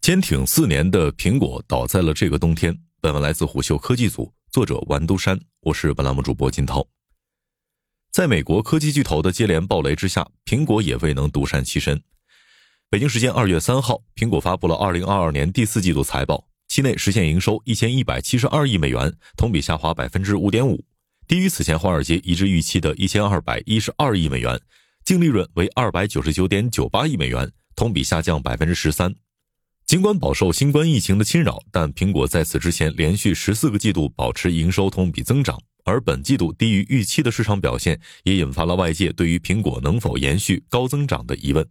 坚挺四年的苹果倒在了这个冬天。本文来自虎嗅科技组，作者王都山，我是本栏目主播金涛。在美国科技巨头的接连暴雷之下，苹果也未能独善其身。北京时间二月三号，苹果发布了二零二二年第四季度财报，期内实现营收一千一百七十二亿美元，同比下滑百分之五点五，低于此前华尔街一致预期的一千二百一十二亿美元，净利润为二百九十九点九八亿美元，同比下降百分之十三。尽管饱受新冠疫情的侵扰，但苹果在此之前连续十四个季度保持营收同比增长，而本季度低于预期的市场表现也引发了外界对于苹果能否延续高增长的疑问。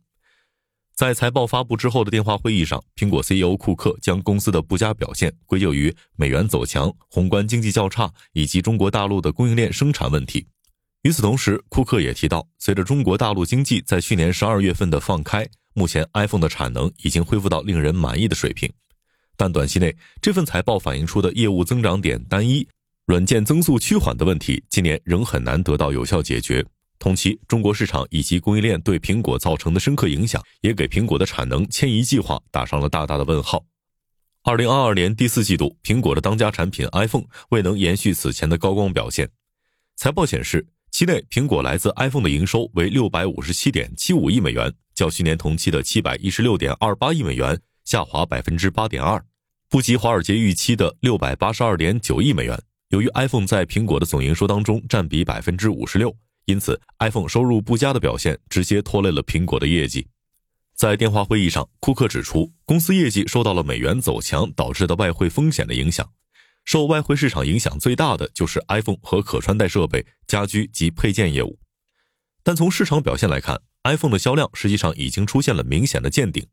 在财报发布之后的电话会议上，苹果 CEO 库克将公司的不佳表现归咎于美元走强、宏观经济较差以及中国大陆的供应链生产问题。与此同时，库克也提到，随着中国大陆经济在去年十二月份的放开。目前，iPhone 的产能已经恢复到令人满意的水平，但短期内这份财报反映出的业务增长点单一、软件增速趋缓的问题，今年仍很难得到有效解决。同期，中国市场以及供应链对苹果造成的深刻影响，也给苹果的产能迁移计划打上了大大的问号。二零二二年第四季度，苹果的当家产品 iPhone 未能延续此前的高光表现。财报显示，期内苹果来自 iPhone 的营收为六百五十七点七五亿美元。较去年同期的七百一十六点二八亿美元下滑百分之八点二，不及华尔街预期的六百八十二点九亿美元。由于 iPhone 在苹果的总营收当中占比百分之五十六，因此 iPhone 收入不佳的表现直接拖累了苹果的业绩。在电话会议上，库克指出，公司业绩受到了美元走强导致的外汇风险的影响，受外汇市场影响最大的就是 iPhone 和可穿戴设备、家居及配件业务。但从市场表现来看，iPhone 的销量实际上已经出现了明显的见顶。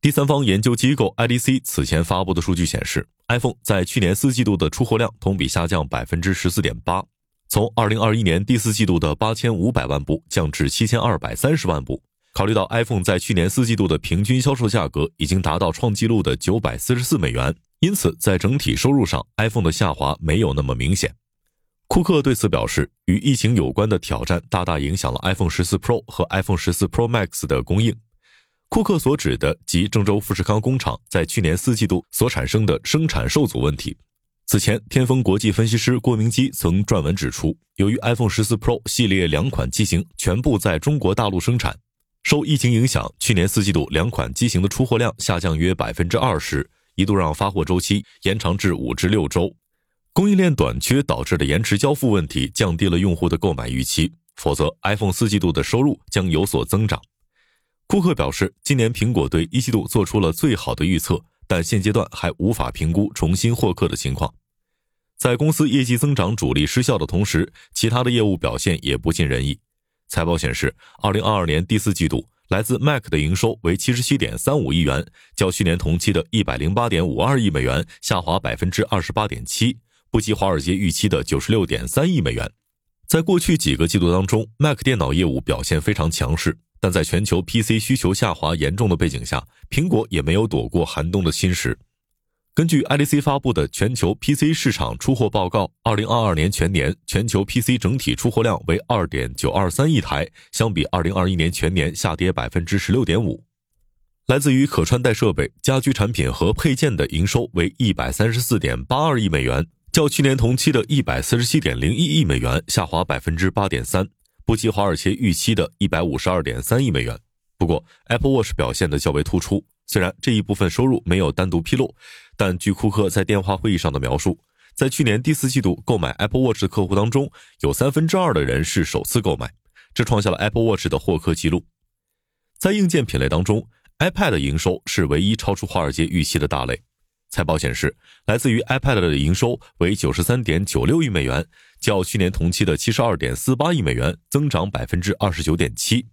第三方研究机构 IDC 此前发布的数据显示，iPhone 在去年四季度的出货量同比下降百分之十四点八，从二零二一年第四季度的八千五百万部降至七千二百三十万部。考虑到 iPhone 在去年四季度的平均销售价格已经达到创纪录的九百四十四美元，因此在整体收入上，iPhone 的下滑没有那么明显。库克对此表示，与疫情有关的挑战大大影响了 iPhone 十四 Pro 和 iPhone 十四 Pro Max 的供应。库克所指的即郑州富士康工厂在去年四季度所产生的生产受阻问题。此前，天风国际分析师郭明基曾撰文指出，由于 iPhone 十四 Pro 系列两款机型全部在中国大陆生产，受疫情影响，去年四季度两款机型的出货量下降约百分之二十，一度让发货周期延长至五至六周。供应链短缺导致的延迟交付问题，降低了用户的购买预期。否则，iPhone 四季度的收入将有所增长。库克表示，今年苹果对一季度做出了最好的预测，但现阶段还无法评估重新获客的情况。在公司业绩增长主力失效的同时，其他的业务表现也不尽人意。财报显示，二零二二年第四季度来自 Mac 的营收为七十七点三五亿元，较去年同期的一百零八点五二亿美元下滑百分之二十八点七。不及华尔街预期的九十六点三亿美元。在过去几个季度当中，Mac 电脑业务表现非常强势，但在全球 PC 需求下滑严重的背景下，苹果也没有躲过寒冬的侵蚀。根据 IDC 发布的全球 PC 市场出货报告，二零二二年全年全球 PC 整体出货量为二点九二三亿台，相比二零二一年全年下跌百分之十六点五。来自于可穿戴设备、家居产品和配件的营收为一百三十四点八二亿美元。较去年同期的一百四十七点零一亿美元下滑百分之八点三，不及华尔街预期的一百五十二点三亿美元。不过，Apple Watch 表现的较为突出。虽然这一部分收入没有单独披露，但据库克在电话会议上的描述，在去年第四季度购买 Apple Watch 的客户当中，有三分之二的人是首次购买，这创下了 Apple Watch 的获客记录。在硬件品类当中，iPad 的营收是唯一超出华尔街预期的大类。财报显示，来自于 iPad 的营收为九十三点九六亿美元，较去年同期的七十二点四八亿美元增长百分之二十九点七，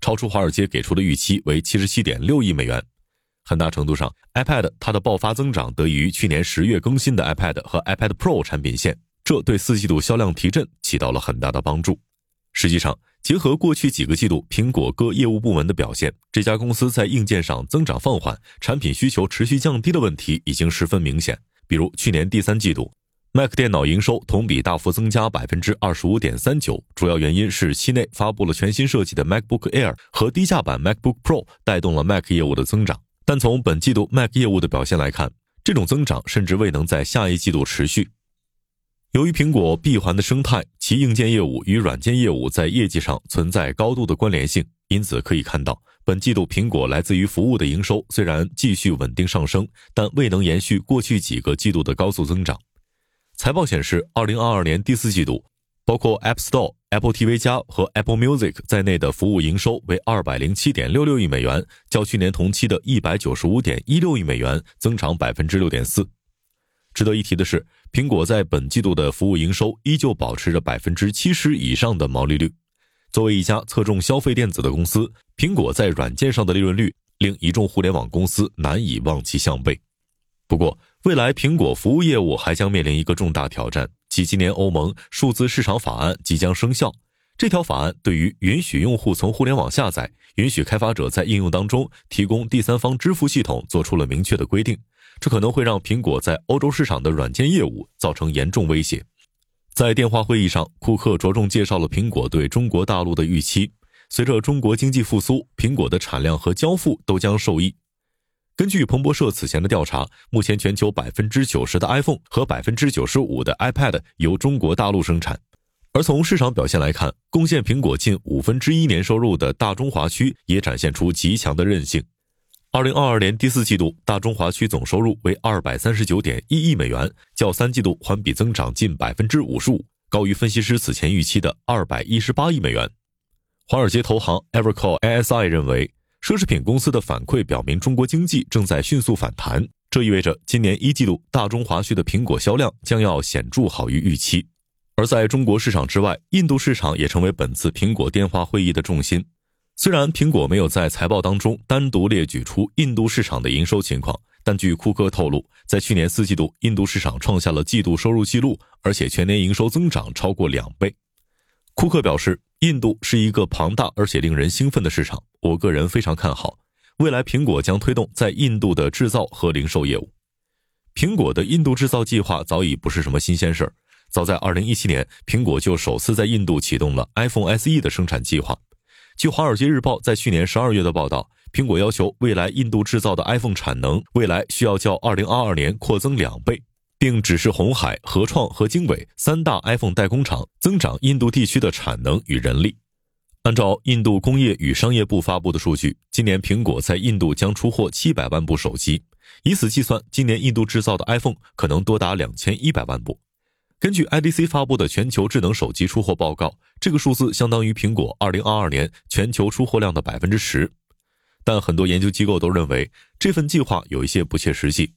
超出华尔街给出的预期为七十七点六亿美元。很大程度上，iPad 它的爆发增长得益于去年十月更新的 iPad 和 iPad Pro 产品线，这对四季度销量提振起到了很大的帮助。实际上，结合过去几个季度苹果各业务部门的表现，这家公司在硬件上增长放缓、产品需求持续降低的问题已经十分明显。比如去年第三季度，Mac 电脑营收同比大幅增加百分之二十五点三九，主要原因是期内发布了全新设计的 MacBook Air 和低价版 MacBook Pro，带动了 Mac 业务的增长。但从本季度 Mac 业务的表现来看，这种增长甚至未能在下一季度持续。由于苹果闭环的生态，其硬件业务与软件业务在业绩上存在高度的关联性，因此可以看到，本季度苹果来自于服务的营收虽然继续稳定上升，但未能延续过去几个季度的高速增长。财报显示，二零二二年第四季度，包括 App Store、Apple TV 加和 Apple Music 在内的服务营收为二百零七点六六亿美元，较去年同期的一百九十五点一六亿美元增长百分之六点四。值得一提的是，苹果在本季度的服务营收依旧保持着百分之七十以上的毛利率。作为一家侧重消费电子的公司，苹果在软件上的利润率令一众互联网公司难以望其项背。不过，未来苹果服务业务还将面临一个重大挑战，即今年欧盟数字市场法案即将生效。这条法案对于允许用户从互联网下载、允许开发者在应用当中提供第三方支付系统做出了明确的规定。这可能会让苹果在欧洲市场的软件业务造成严重威胁。在电话会议上，库克着重介绍了苹果对中国大陆的预期。随着中国经济复苏，苹果的产量和交付都将受益。根据彭博社此前的调查，目前全球百分之九十的 iPhone 和百分之九十五的 iPad 由中国大陆生产。而从市场表现来看，贡献苹果近五分之一年收入的大中华区也展现出极强的韧性。二零二二年第四季度，大中华区总收入为二百三十九点一亿美元，较三季度环比增长近百分之五十五，高于分析师此前预期的二百一十八亿美元。华尔街投行 Evercore ASI 认为，奢侈品公司的反馈表明中国经济正在迅速反弹，这意味着今年一季度大中华区的苹果销量将要显著好于预期。而在中国市场之外，印度市场也成为本次苹果电话会议的重心。虽然苹果没有在财报当中单独列举出印度市场的营收情况，但据库克透露，在去年四季度，印度市场创下了季度收入记录，而且全年营收增长超过两倍。库克表示，印度是一个庞大而且令人兴奋的市场，我个人非常看好未来。苹果将推动在印度的制造和零售业务。苹果的印度制造计划早已不是什么新鲜事儿，早在2017年，苹果就首次在印度启动了 iPhone SE 的生产计划。据《华尔街日报》在去年十二月的报道，苹果要求未来印度制造的 iPhone 产能未来需要较二零二二年扩增两倍，并指示红海、合创和经纬三大 iPhone 代工厂增长印度地区的产能与人力。按照印度工业与商业部发布的数据，今年苹果在印度将出货七百万部手机，以此计算，今年印度制造的 iPhone 可能多达两千一百万部。根据 IDC 发布的全球智能手机出货报告，这个数字相当于苹果2022年全球出货量的百分之十。但很多研究机构都认为这份计划有一些不切实际。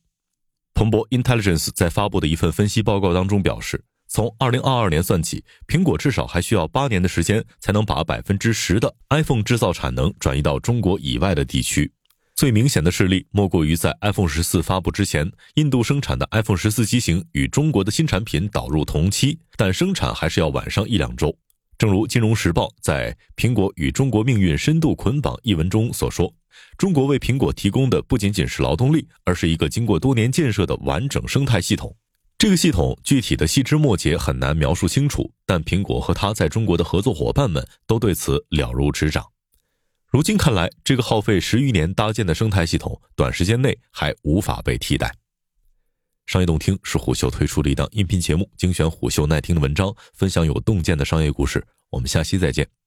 彭博 Intelligence 在发布的一份分析报告当中表示，从2022年算起，苹果至少还需要八年的时间才能把百分之十的 iPhone 制造产能转移到中国以外的地区。最明显的事例莫过于在 iPhone 十四发布之前，印度生产的 iPhone 十四机型与中国的新产品导入同期，但生产还是要晚上一两周。正如《金融时报》在《苹果与中国命运深度捆绑》一文中所说，中国为苹果提供的不仅仅是劳动力，而是一个经过多年建设的完整生态系统。这个系统具体的细枝末节很难描述清楚，但苹果和它在中国的合作伙伴们都对此了如指掌。如今看来，这个耗费十余年搭建的生态系统，短时间内还无法被替代。商业洞听是虎嗅推出的一档音频节目，精选虎嗅耐听的文章，分享有洞见的商业故事。我们下期再见。